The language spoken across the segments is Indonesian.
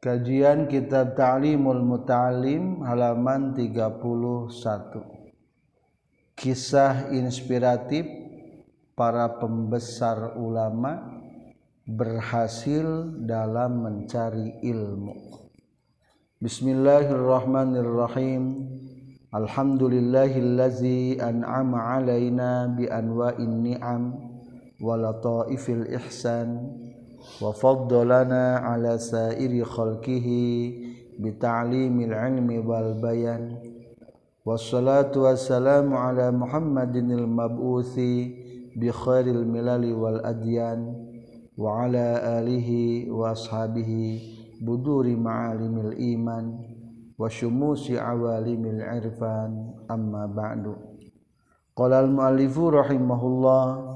Kajian Kitab Ta'limul Muta'alim halaman 31 Kisah inspiratif para pembesar ulama berhasil dalam mencari ilmu. Bismillahirrahmanirrahim. Alhamdulillahillazi an'ama alaina bi anwa'in ni'am wa lataifil ihsan وفضلنا على سائر خلقه بتعليم العلم والبيان. والصلاة والسلام على محمد المبعوث بخير الملل والأديان وعلى آله وأصحابه بدور معالم الإيمان وشموس عوالم العرفان. أما بعد قال المؤلف رحمه الله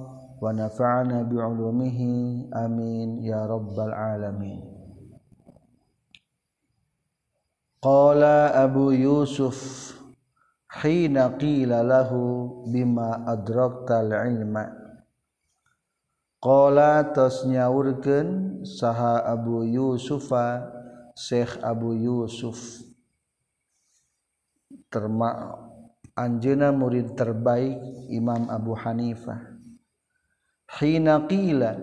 wa nafa'ana bi'ulumihi. Amin. Ya rabbal alamin. Qala abu yusuf hina qila lahu bima adraktal ilma qala tasnyaurkeun saha abu yusufa syekh abu yusuf. Terma anjeuna murid terbaik imam abu hanifah. hinaqila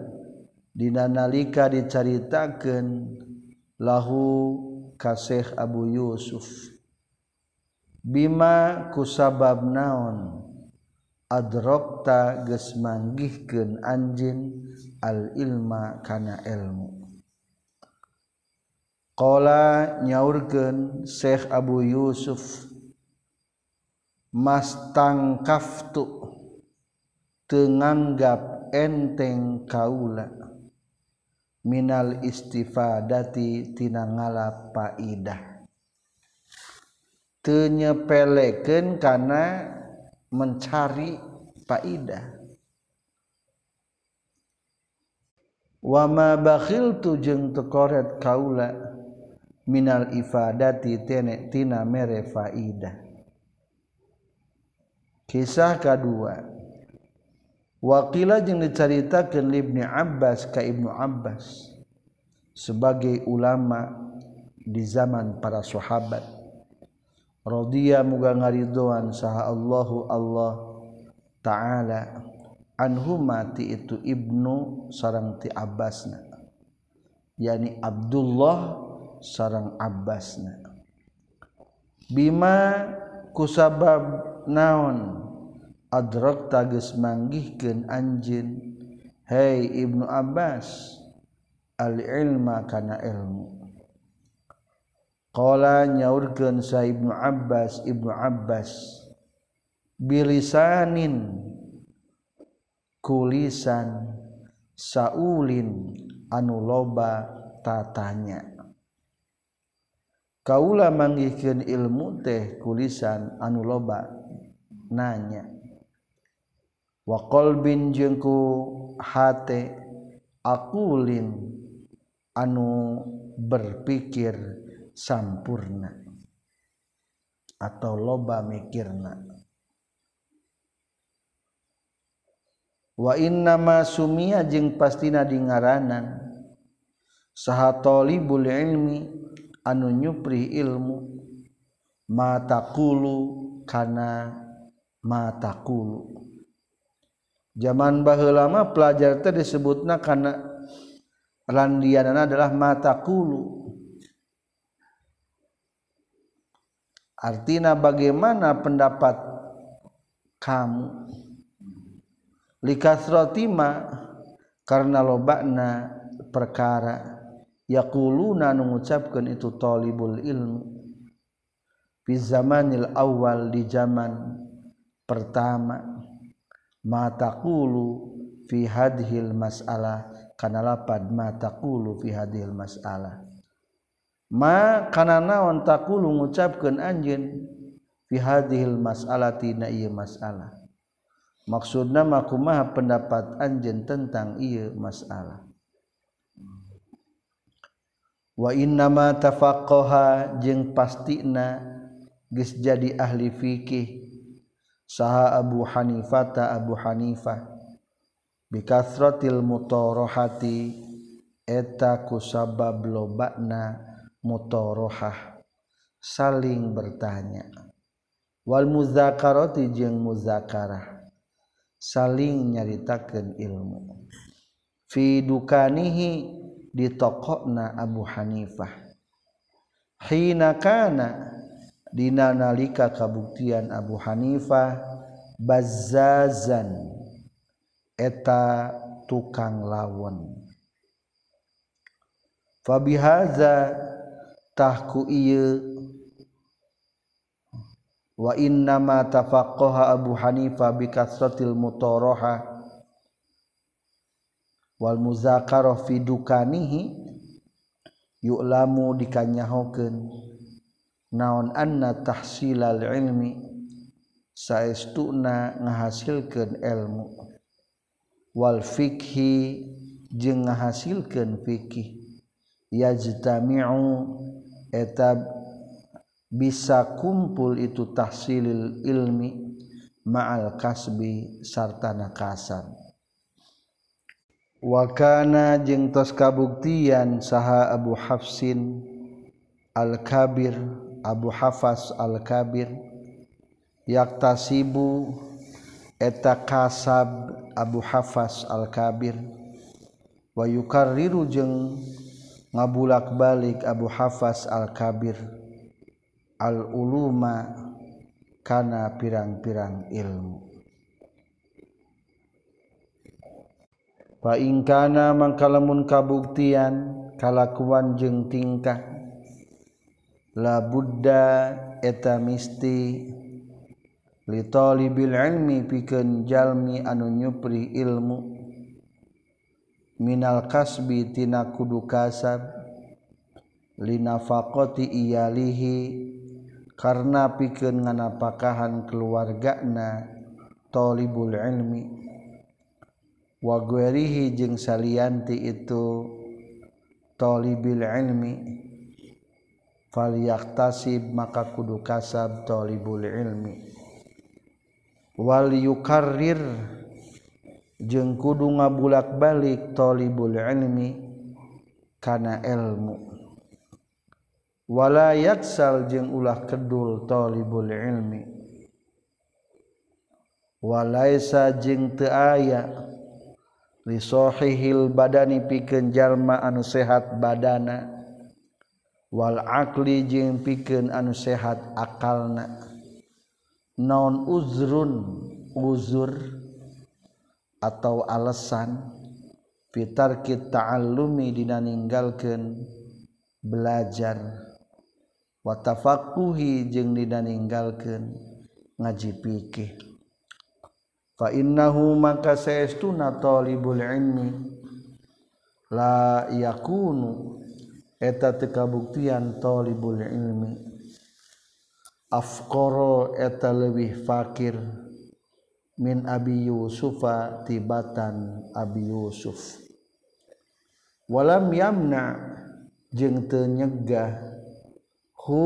dina nalika dicaritakeun lahu kaseh Abu Yusuf. Bima kusabab naon? Adrokta geus manggihkeun anjeun al ilma kana ilmu. Qala nyaurkeun Syekh Abu Yusuf mastangkaftu tenganggap enteng kaula. Minal istifadati tina ngala paidah. Tenyepelekeun kana mencari paidah. Wa ma bakhiltu jeung tekoret kaula minal ifadati tina mere faidah. Kisah kedua Wakila yang diceritakan Ibnu Abbas ke Ibnu Abbas sebagai ulama di zaman para sahabat. Radhiya muga ngaridoan saha Allahu Allah taala anhuma ti itu Ibnu sarang ti Abbasna. Yani Abdullah sarang Abbasna. Bima kusabab naon adrok tagis manggihkan anjin Hei Ibnu Abbas al-ilma kana ilmu. Qala nyaurkeun sa Ibnu Abbas Ibnu Abbas bilisanin kulisan saulin anu loba tatanya. Kaula manggihkeun ilmu teh kulisan anu loba nanya. wakol bin jengku hate akulin anu berpikir sampurna atau loba mikirna. Wa inna ma sumia jeung pastina di ngaranan. Saha talibul ilmi anu nyupri ilmu. Mataqulu kana mataqulu zaman bah lama pelajar itu disebutnya karena randian adalah matakulu. Artinya bagaimana pendapat kamu? Likasrotima karena lobakna perkara. Yakuluna mengucapkan itu talibul ilmu. Fi zamanil awal di zaman pertama matakulu fi hadhil mas'alah kana lapad matakulu fi hadhil mas'alah ma kana naon takulu ngucapkeun anjeun fi hadhil mas'alati na ieu mas'alah maksudna mah kumaha pendapat anjeun tentang ieu mas'alah wa inna ma tafaqqaha jeung pastina geus jadi ahli fikih saha Abu Hanifata Abu Hanifah bikasratil mutorohati eta kusabab lobakna mutorohah saling bertanya. Wal muzakaroti jeung muzakarah. Saling nyaritakan ilmu. Fidukanihi di tokokna Abu Hanifah. Hinakana Dina nalika kabuktian Abu Hanifah bazazan eta tukang lawon fabihaza tahku iya wa inna ma tafaqqaha Abu Hanifah bi kasratil mutaraha. Wal muzakarah fi dukanihi yu'lamu dikanyahokeun. naon anna tahsilal ilmi saestuna ngahasilkeun ilmu. Wal fikhi jeung ngahasilkeun fikih yajtami'u eta bisa kumpul itu tahsilil ilmi ma'al kasbi sarta nakasan. Wakana jeung tos kabuktian saha Abu Hafsin al-kabir Abu Hafaz Al-Kabir yaktasibu eta kasab Abu Hafaz Al-Kabir wa yukarriru jeung ngabulak-balik Abu Hafaz Al-Kabir al-uluma kana pirang-pirang ilmu. Paingkana mangkalamun kabuktian kalakuan jeung tingkah la Buddha eta misti litolibil ilmi pikeun jalmi anu nyupri ilmu. Minal kasbi tina kudu kasab linafaqati iyalihi karena pikeun nganapakahan keluargana talibul ilmi. Wa guerihi jeung salianti itu talibil ilmi. falyaktasib maka kudu kasab talibul ilmi. Wal yukarrir jeung kudu ngabulak-balik talibul ilmi kana ilmu. Wala yaksal jeung ulah kedul talibul ilmi. Walaisa jeung teu aya li sahihil badani pikeun jalma anu sehat badana. wal akli jeung pikeun anu sehat akalna. Naon uzrun uzur atau alasan fitar kita alumi dina ninggalkeun belajar. Watafakuhi jeung dina ninggalkeun ngaji fikih. Fa innahu maka saestuna talibul ilmi la yakunu eta tekabuktian thalibul ilmi. Afqara eta leuwih fakir min abi yusufa tibatan abi yusuf. Walam yamna jeung teu nyegah hu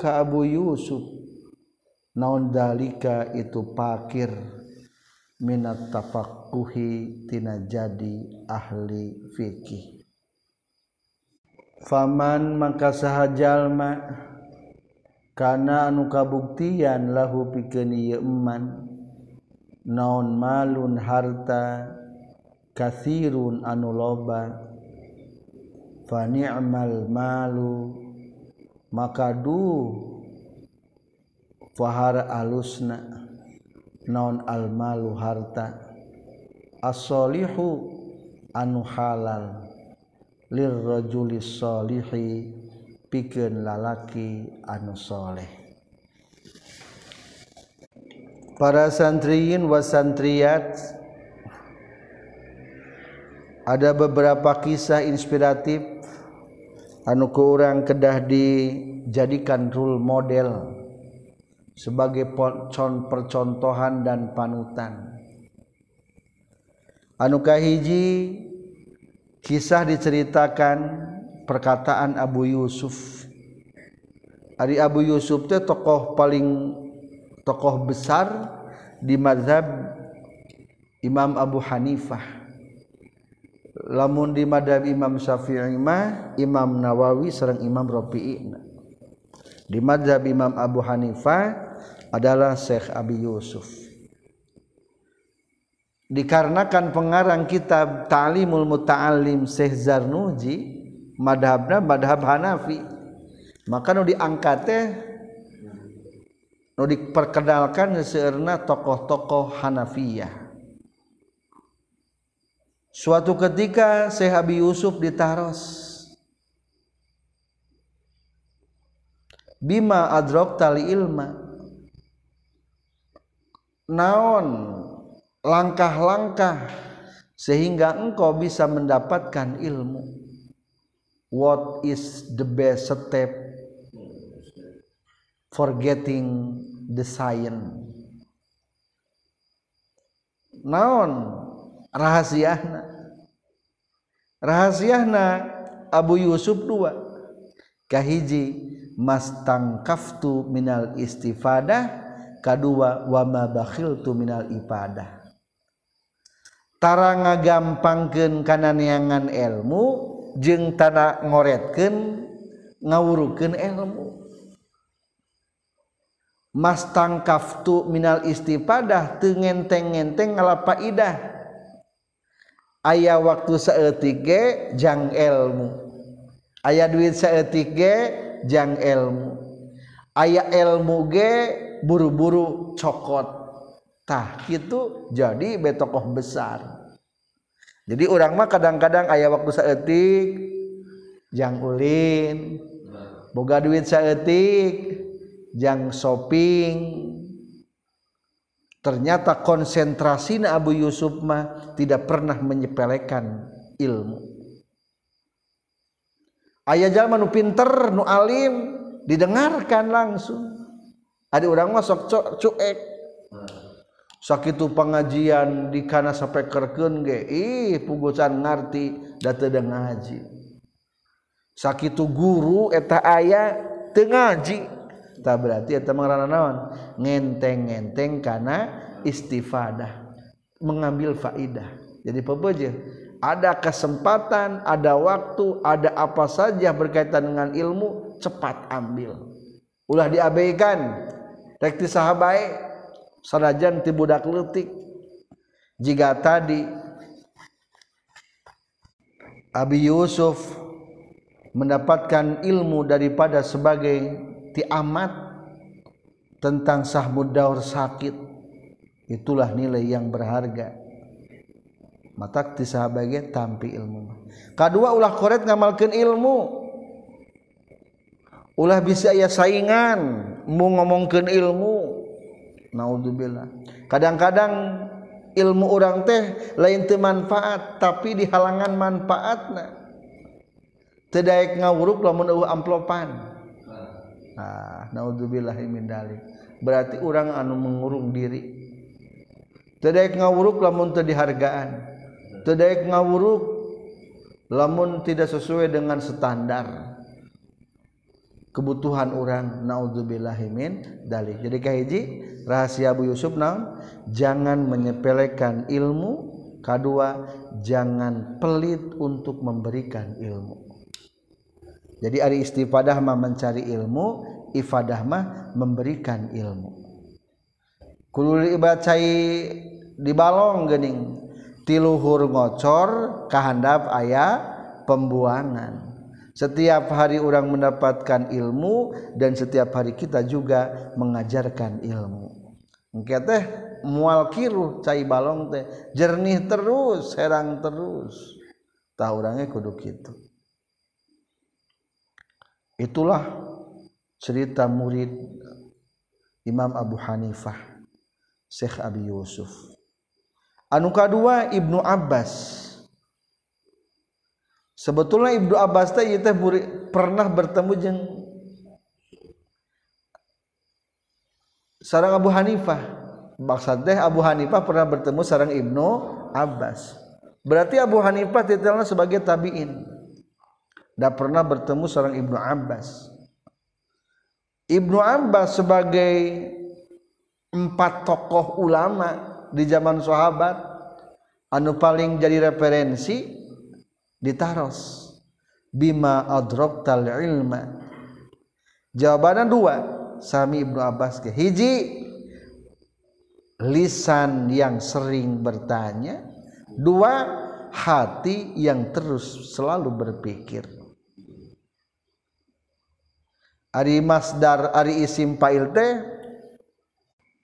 ka abu yusuf. Naon dalika itu fakir minat tafaqquhi tina jadi ahli fikih. faman maka sahjallma karena anu kabuktian lahu piken yeman naon malun harta kasirun anu loba fani'mal malu maka du fahara alusna naon almalu harta asolihu anu halal. lirrajulilihi piken lalaki anusholeh para santriin wasantriat ada beberapa kisah inspiratif anu kurang kedah dijadikan rule model sebagai percontohan dan panutan. Anukahiji kisah diceritakan perkataan Abu Yusuf. Ari Abu Yusuf itu tokoh paling tokoh besar di mazhab Imam Abu Hanifah. Lamun di madhab Imam Syafi'i mah Imam Nawawi sareng Imam Rafi'i. Di madhab Imam Abu Hanifah adalah Syekh Abi Yusuf dikarenakan pengarang kitab Ta'limul Muta'allim Syekh Zarnuji madhabna madhab Hanafi. Maka nu diangkat teh nu diperkenalkan seueurna tokoh-tokoh Hanafiyah. Suatu ketika Syekh Abi Yusuf ditaros. Bima adrok tali ilma. Naon langkah-langkah sehingga engkau bisa mendapatkan ilmu. What is the best step for getting the science? Naon? Rahasia rahasiana Abu Yusuf duakahhiji mastang kaftu Minal istifadah. Kedua wama Bakhil tuh tara ngagampangkeun kana neangan ilmu jeung tara ngoretkeun ngawurukeun ilmu Mas tangkaftu minal istifadah teu ngenteng-ngenteng ngalapaidah aya waktu saeutik ge jang ilmu aya duit saeutik ge jang ilmu aya ilmu ge buru-buru cokot. Cokottah itu jadi be tokoh besar. Jadi urang mah kadang-kadang ayah waktu seetik jang Ulin boga duit seetik jang shopping. Ternyata konsentrasi Abu Yusuf mah tidak pernah menyepelekan ilmu. Ayah zaman nu pinter nu alim didengarkan langsung. Ada orang masuk cuek sakitu pengajian di kana sampai kerkeun ge. Ih pugusan ngarti da teu ngaji. Sakitu guru eta aya teu ngaji. Berarti ngenteng-enteng karena istifadah. Mengambil faidah. Jadi pebeja ada kesempatan ada waktu ada apa saja berkaitan dengan ilmu cepat ambil. Ulah diabaikan. Rekti sahabat sanajan ti budak letik jika tadi Abi Yusuf mendapatkan ilmu daripada sebagai amat tentang sahmud daur sakit. Itulah nilai yang berharga. Mata di sahabat tampi ilmu. Kedua ulah koret ngamalkan ilmu. Ulah bisa ya saingan mau ngomongkan ilmu naudzubillah. Kadang-kadang ilmu orang teh lain teu manfaat tapi di halangan manfaatna. Teu daek ngawuruk lamun eueuh amplopan. Nah naudzubillah min dalik. Berarti orang anu mengurung diri. Teu daek ngawuruk lamun teu dihargaan. Teu daek ngawuruk lamun tidak sesuai dengan standar. Kebutuhan orang naudzubillahimin dalih jadikahhiji rahasia Bu Yusuf jangan menyepelekan ilmu. K2 jangan pelit untuk memberikan ilmu. Jadi ari istifadah mah mencari ilmu ifadah mah memberikan ilmu. Kulul ibacai di balong gening tiluhur ngocor kahandap ayah pembuangan setiap hari orang mendapatkan ilmu dan setiap hari kita juga mengajarkan ilmu. Mungkin teh mual kiru cai balong teh. Jernih terus herang terus. Tahu orangnya kudu gitu itulah cerita murid Imam Abu Hanifah Syekh Abi Yusuf. Anu kedua Ibnu Abbas sebetulnya Ibnu Abbas teh teh pernah bertemu jeung sarang Abu Hanifah. Maksud teh Abu Hanifah pernah bertemu sarang Ibnu Abbas. Berarti Abu Hanifah titelnya sebagai tabi'in. Pernah bertemu seorang Ibnu Abbas. Ibnu Abbas sebagai empat tokoh ulama di zaman sahabat anu paling jadi referensi ditaros. Bima adraktal ilma jawabannya dua. Sami Ibnu Abbas ke hiji. Lisan yang sering bertanya. Dua hati yang terus selalu berpikir. Ari masdar ari isim fa'il teh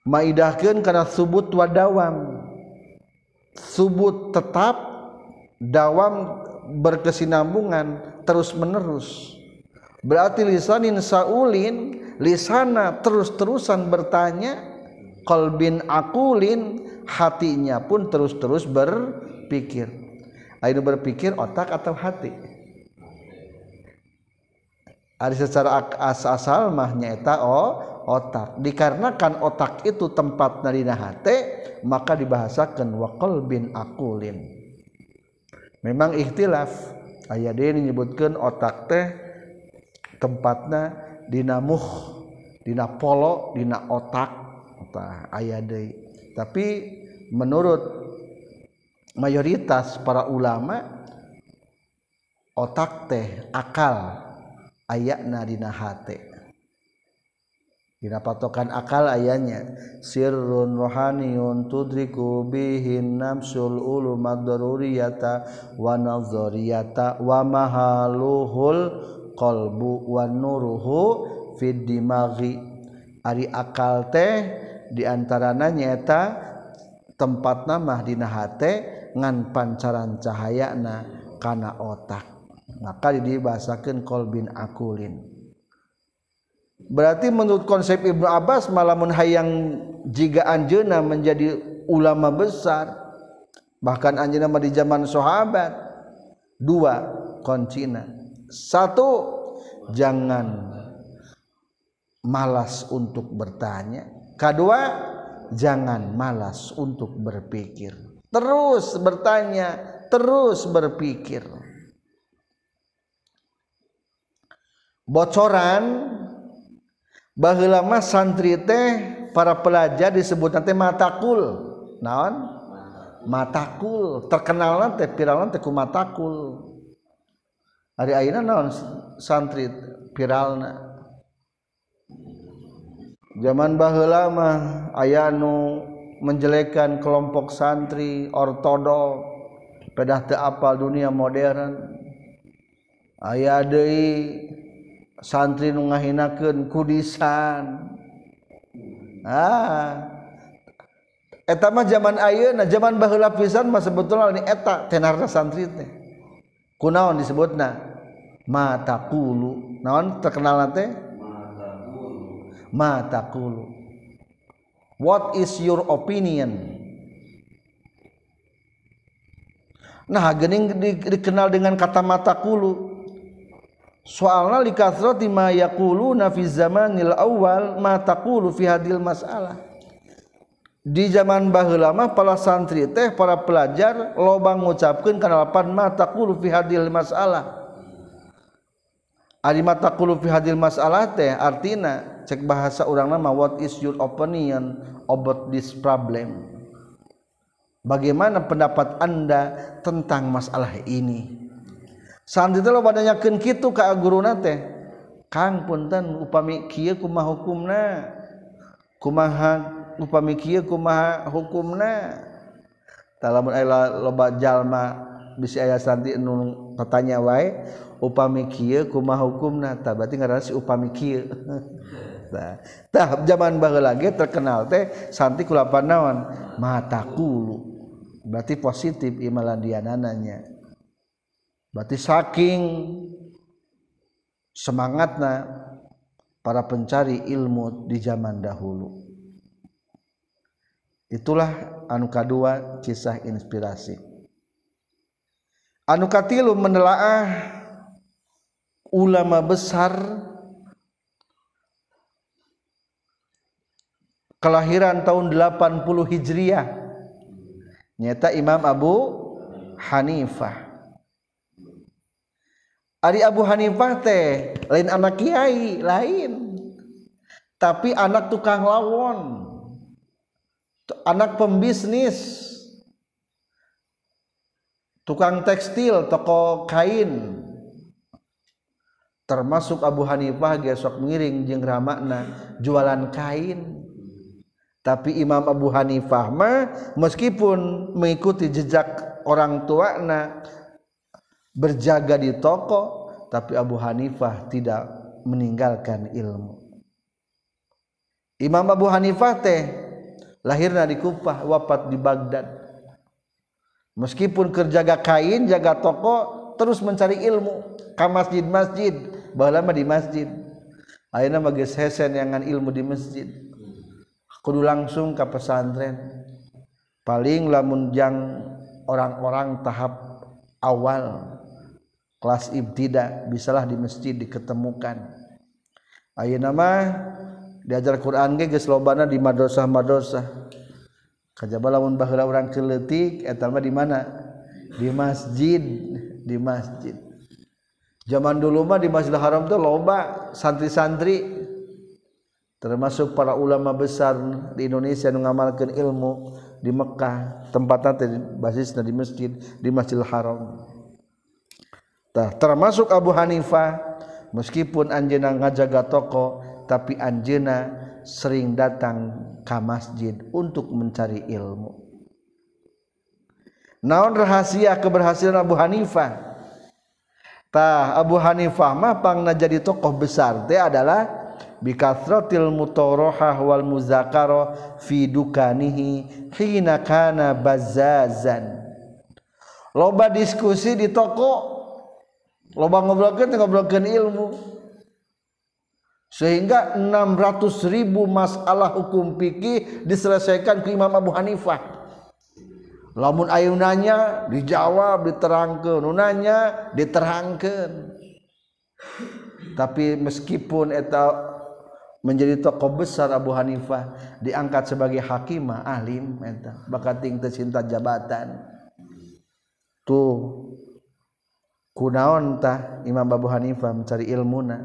maidahkeun kana subut wa dawam. Subut tetap dawam berkesinambungan terus menerus. Berarti lisanin saulin lisana terus-terusan bertanya qalbin akulin hatinya pun terus-terus berpikir. Ayo berpikir otak atau hati? Ada secara asal mahnya eta oh otak. Dikarenakan otak itu tempat narina hati maka dibahasakan wakol bin akulin memang ikhtilaf. Aya deui menyebutkan otak teh tempatnya dinamuh dina polo dina otak. Tah aya tapi menurut mayoritas para ulama otak teh akal ayakna dina hate. Dina patokan akal ayahnya. Sirrun rohaniyun tudriku bihin namsul ulumad daruriyata wa nazariyata wa mahaluhul qalbu wa nuruhu fid dimaghi. Ari akal teh diantarana nyaeta tempat nama dina hate ngan pancaran cahayana kana otak. Maka dibahasakeun qalbin akulin. Berarti menurut konsep Ibnu Abbas malamun hayang jika anjeuna menjadi ulama besar bahkan anjeuna di zaman sahabat dua koncina. Satu jangan malas untuk bertanya. Kedua jangan malas untuk berpikir. Terus bertanya terus berpikir. Bocoran bahwa santri teh para pelajar disebut nanti matakul. Naon? Matakul. Terkenal nanti viral nanti ku matakul. Hari aina naon santri viralna zaman bahula mah ayanu menjelekan kelompok santri ortodok pedah teu apal dunia modern. Aya deui santri nu ngahinakeun kudisan. Ah. Eta mah zaman ayeuna zaman baheula pisan mah sebetulna ini eta tenarna santri teh. Kunaon disebutna? Mata kulu naon terkenalna teh? Mataqulu what is your opinion? Nah gening dikenal dengan kata mataqulu kulu soalnya likathrati ma yaquluna fi zamanil awal ma taqulu fi hadil masalah. Di zaman baheula mah para santri teh para pelajar loba ngucapkeun kana lapan ma taqulu fi hadil masalah. Ari ma taqulu fi hadil masalah teh artina cek bahasa urang nama what is your opinion about this problem? Bagaimana pendapat anda tentang masalah ini Santri teh loba nanyakeun kitu ka guruna teh. Kang punten upami kieu kumaha hukumna. Kumaha upami kieu kumaha hukumna. Talamun aya loba jalma bisi aya santri nu katanya wae upami kieu kumaha hukumna. Tah berarti ngaranna si upami kieu. Tah tah zaman baheula ge terkenal teh santri kulapan naon mata. Berarti positif imalan dianananya. Berarti saking semangatnya para pencari ilmu di zaman dahulu. Itulah anu kedua kisah inspirasi. Anu katilu menelaah ulama besar kelahiran tahun 80 Hijriah. Nyata Imam Abu Hanifah Abu Hanifah teh lain anak Kyai lain. Tapi anak tukang lawon. Anak pembisnis. Tukang tekstil toko kain. Termasuk Abu Hanifah gesok miring jeung ramakna jualan kain. Tapi Imam Abu Hanifah mah meskipun mengikuti jejak orang tuana berjaga di toko tapi Abu Hanifah tidak meninggalkan ilmu. Imam Abu Hanifah teh lahirnya di Kufah wafat di Baghdad. Meskipun kerjaga kain jaga toko terus mencari ilmu. Ke masjid-masjid bahwa lama di masjid. Ayeuna mah geus hesen yangan ilmu di masjid. Kudu langsung ke pesantren. Paling lamun jang orang-orang tahap awal kelas ibtida bisalah di masjid diketemukan. Ayo nama diajar Quran ge geus lobana di madrasah-madrasah kajaba lamun baheula urang keletik eta mah di mana? Di masjid di masjid. Zaman dulu mah di Masjidil Haram tuh loba santri-santri termasuk para ulama besar di Indonesia nu ngamalkeun ilmu di Mekkah tempatna basisna di masjid di Masjidil Haram. Tah, termasuk Abu Hanifah meskipun anjena ngajaga toko tapi anjena sering datang ke masjid untuk mencari ilmu. Naon rahasia keberhasilan Abu Hanifah tah Abu Hanifah mah pangna jadi tokoh besar teh adalah bikathratil mutorohah wal muzakaro fi dukanihi hina kana bazazan loba diskusi di toko loba ngobrolkeun ngobrolkeun ilmu. Sehingga 600 ribu masalah hukum fikih diselesaikan ke Imam Abu Hanifah. Lamun ayunanya dijawab diterangkan nunanya diterangkan tapi meskipun eta menjadi tokoh besar Abu Hanifah diangkat sebagai hakimah ahlim eta. Bakat ting tercinta jabatan. Tuh kunaon tah Imam Abu Hanifah mencari ilmuna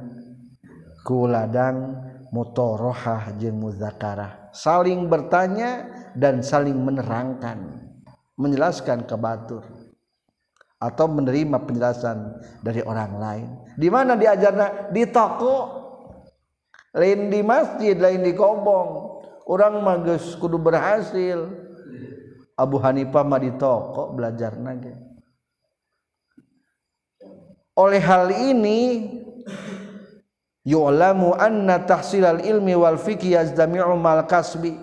ku ladang mutorohah jeung muzakarah. Saling bertanya dan saling menerangkan menjelaskan ke batur atau menerima penjelasan dari orang lain. Di mana diajarnya di toko. Lain di masjid lain di kobong orang magus kudu berhasil. Abu Hanifah mah di toko belajar nage oleh hal ini yu'lamu anna tahsilal ilmi wal fiqh yazdami'u mal kasbi.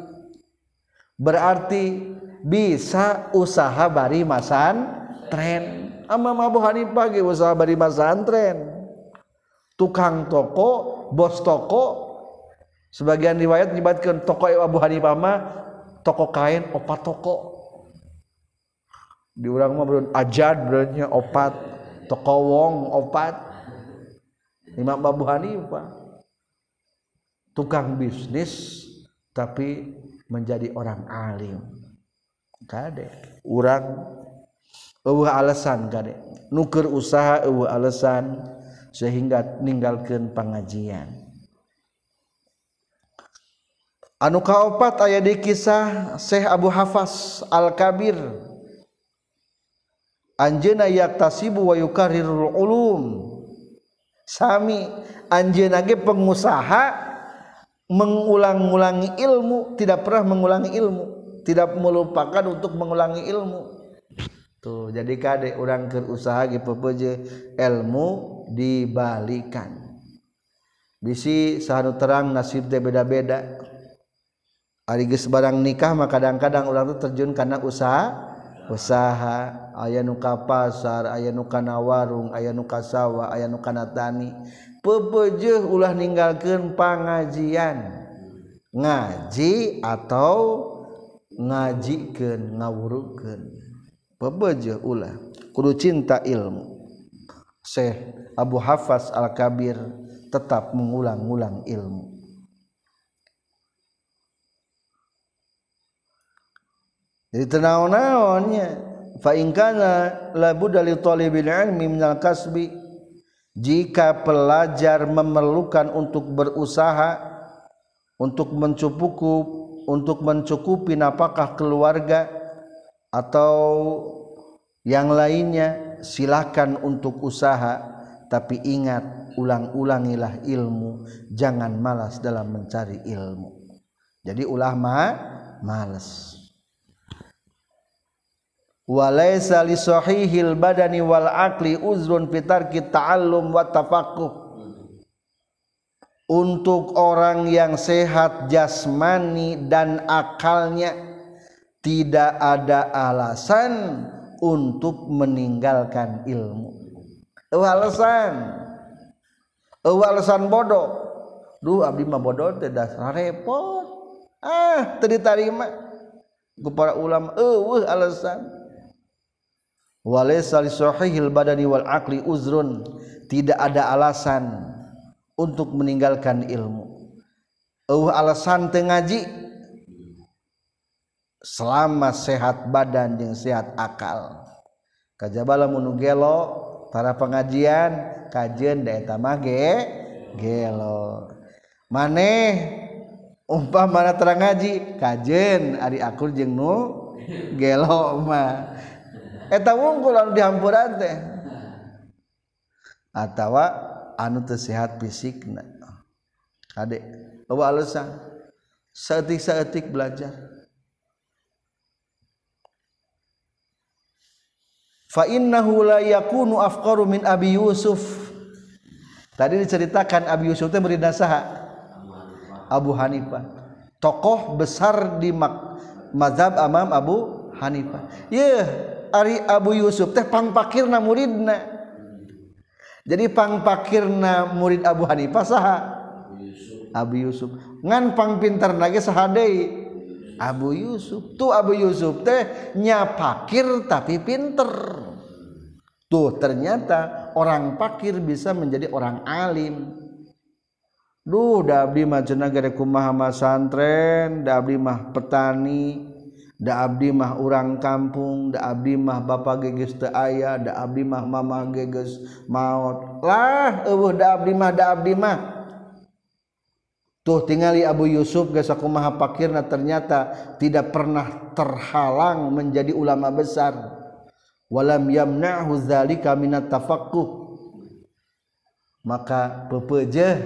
Berarti bisa usaha bari masan tren. Ama Abu Hanifah ge usaha bari masan tren. Tukang toko bos toko. Sebagian riwayat menyebutkan toko Abu Hanifah mah toko kain opat toko. Di urang mah ajad berarti opat toko wong opat. Imam Abu Hanifah tukang bisnis tapi menjadi orang alim. Kade urang eueuh alasan kade nuker usaha eueuh alasan sehingga ninggalkan pengajian. Anu kaopat aya di kisah Syekh Abu Hafas Al Kabir anjeuna yaktasibu wa yukarrirul ulum. Sami anjeuna ge pengusaha mengulang-ulangi ilmu tidak pernah mengulangi ilmu tidak melupakan untuk mengulangi ilmu. Tuh jadi kade orang ke usaha gitu ilmu dibalikan. Bisi satu terang nasib teh beda-beda. Ari barang nikah mah kadang-kadang urang tuh terjun karena usaha usaha aya nuka pasar aya nukana warung aya nuka sawwa aya nukana tani pepeje ulah meninggalkan pengajian ngaji atau ngajikan ngawurukan pebeje ulah. Kudu cinta ilmu. Syekh Abu Hafaz Al-Kabir tetap mengulang-ulang ilmu. Jadi tenaon-naonnya fa in kana la budda li talibil ilmi minal kasbi. Jika pelajar memerlukan untuk berusaha untuk mencukupi untuk mencukupi napakah keluarga atau yang lainnya silakan untuk usaha. Tapi ingat ulang-ulangilah ilmu. Jangan malas dalam mencari ilmu. Jadi ulama malas walaysa li sahihil badani wal aqli uzrun fitarki ta'allum wa tafaqquh untuk orang yang sehat jasmani dan akalnya tidak ada alasan untuk meninggalkan ilmu. Alasan. Alasan bodoh. Duh abdi mah bodoh teh dasar repot. Ah teu diterima ku para ulama eueuh alasan walaysa li sahihil badani wal aqli uzrun. Tidak ada alasan untuk meninggalkan ilmu. Eueuh alasan teu ngaji? Selama sehat badan jeung sehat akal. Kajaba lamun gelo para pengajian kajian da eta mah ge gelo. Maneh umpah mana terang ngaji kajen Ari akur jeung nu gelo mah. Eta wungkul anu dihampuran teh atawa anu teu sehat fisikna. Kade bawa alasan saeutik-saeutik belajar. Fa innahu la yakunu afqaru min Abi Yusuf. Tadi diceritakan Abi Yusuf teh murid saha Abu Hanifah. Tokoh besar di mazhab Imam Abu Hanifah. Ye ari Abu Yusuf teh pangpakirna muridna. Jadi pangpakirna murid Abu Hanifah saha? Abu Yusuf. Ngan pang pinter lagi saha deui? Abu Yusuf. Tuh Abu Yusuf teh nyapakir tapi pinter. Tuh ternyata orang pakir bisa menjadi orang alim. Duh da abdi mah cenah gade kumaha mah santren da abdi mah petani da abdi mah urang kampung da abdi mah bapa geges teu aya da abdi mah mama geges maot. Lah eueuh da abdi mah da abdi mah. Tinggali Abu Yusuf gasakumaha pakirna ternyata tidak pernah terhalang menjadi ulama besar. Walam yamna'hu dzalika minat tafaqquh. Maka pepeje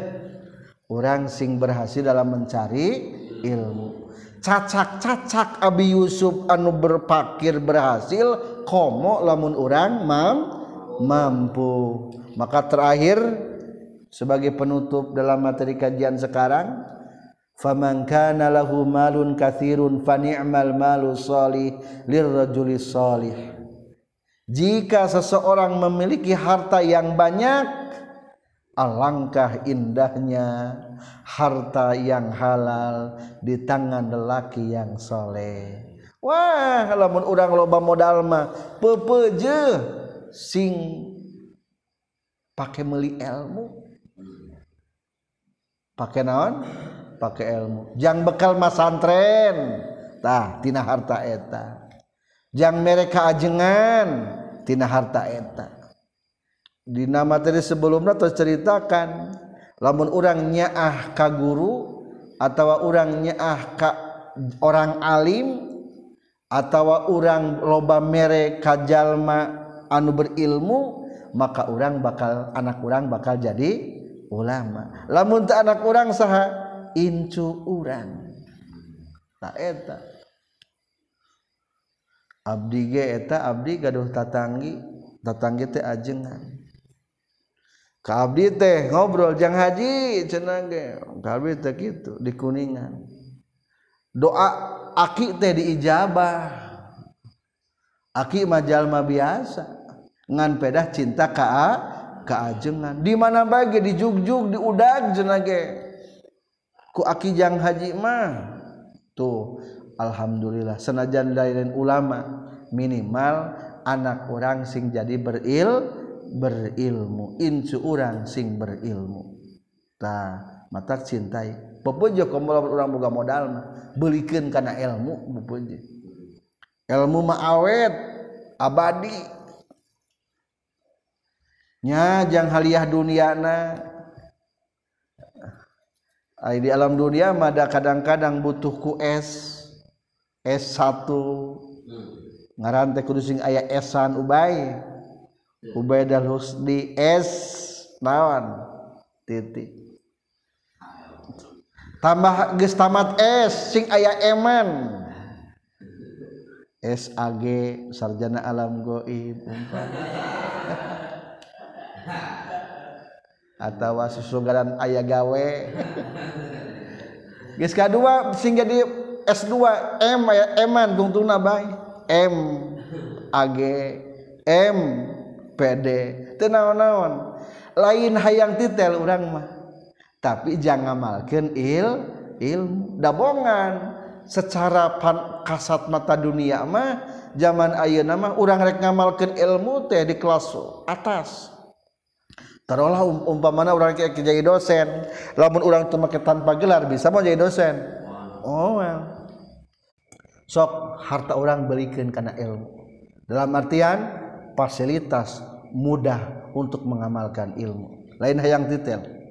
orang sing berhasil dalam mencari ilmu cacak-cacak Abi Yusuf anu berpakir berhasil komo lamun orang mam mampu. Maka terakhir sebagai penutup dalam materi kajian sekarang faman kana lahu malun katsirun fa ni'mal malu shalih lirrajuli shalih jika seseorang memiliki harta yang banyak alangkah indahnya harta yang halal di tangan lelaki yang soleh. Wah lamun urang loba modal mah pepeje sing pakai meli ilmu. Pakai naon? Pakai ilmu. Jang bekal masantren tah tina harta eta. Jang mereka ajengan tina harta eta di nama tadi sebelumnya terus ceritakan lamun orang nyaah ka guru atau orang nyaah ka orang alim atau orang loba mere ka jalma anu berilmu maka orang bakal anak orang bakal jadi ulama. Lamun tak anak orang saha incu orang tak eta. Abdi ge eta abdi gaduh tatanggi tatanggi teh ajengan. Abdi teh ngobrol jang haji cenah cenage kabdi teh kitu di kuningan. Doa aki teh diijabah aki mah jalma biasa. Ngan pedah cinta ka keajengan di mana bagi di jugjug di udag cenage ku aki jang haji mah. Tuh alhamdulillah. Senajan lain ulama minimal anak orang sing jadi beril berilmu. Insu orang sing berilmu. Ta mata cintai. Pepujo komol orang boga modal mah. Belikan karena ilmu pepujo ilmu mah awet abadi. Nya jang haliah duniana Ay, di alam dunia mah ada kadang-kadang butuh ku es S1 hmm. ngaran teh kudu sing aya esan ubay. Ubaidal Husni S. Nawan. Titik. Tambah geus tamat S. Sing aya eman. SAG sarjana alam goib. Atau susugaran ayah gawe. Geus kadua sing jadi S2 M aya eman tungtungna bae. M AG M PD teu naon-naon lain hayang titel urang mah. Tapi jangan ngamalkeun il ilmu dabongan. Secara pan kasat mata dunia mah zaman ayeuna mah urang rek ngamalkeun ilmu teh di kelas atas. Taruhlah um, umpamana urang kayak jadi dosen lamun urang teu make tanpa gelar bisa mau jadi dosen. Oh well. sok harta orang belikan karena ilmu. Dalam artian fasilitas mudah untuk mengamalkan ilmu. Lain yang detail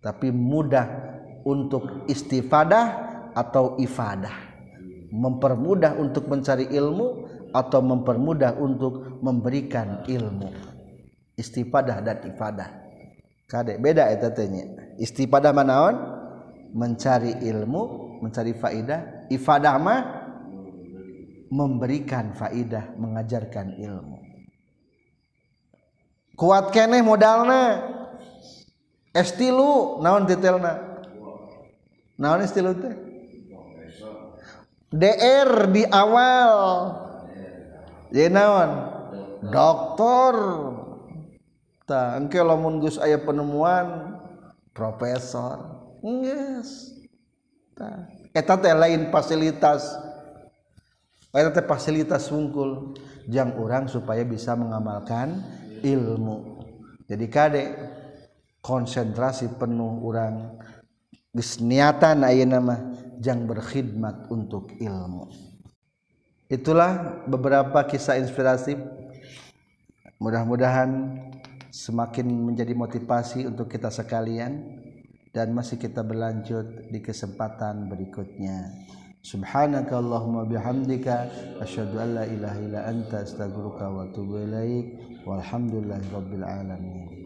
tapi mudah untuk istifadah atau ifadah. Mempermudah untuk mencari ilmu atau mempermudah untuk memberikan ilmu. Istifadah dan ifadah. Kadek beda eta tanya istifadah manaon mencari ilmu mencari faidah. Ifadah mah memberikan faidah mengajarkan ilmu kuat keneh modalna. Es tilu naon detailna? Naon es tilu teh? DR di awal. Jadi naon? Doktor. Tah engke lamun geus aya penemuan profesor. Geus. Tah. Eta teh lain fasilitas. Eta teh fasilitas wungkul. Jang orang supaya bisa mengamalkan ilmu. Jadi kade konsentrasi penuh orang geus niatan ayeuna mah jang berkhidmat untuk ilmu. Itulah beberapa kisah inspiratif mudah-mudahan semakin menjadi motivasi untuk kita sekalian dan masih kita berlanjut di kesempatan berikutnya Subhanaka Allahumma bihamdika asyhadu an la ilaha illa anta astaghfiruka wa atubu ilaik walhamdulillahi rabbil alamin.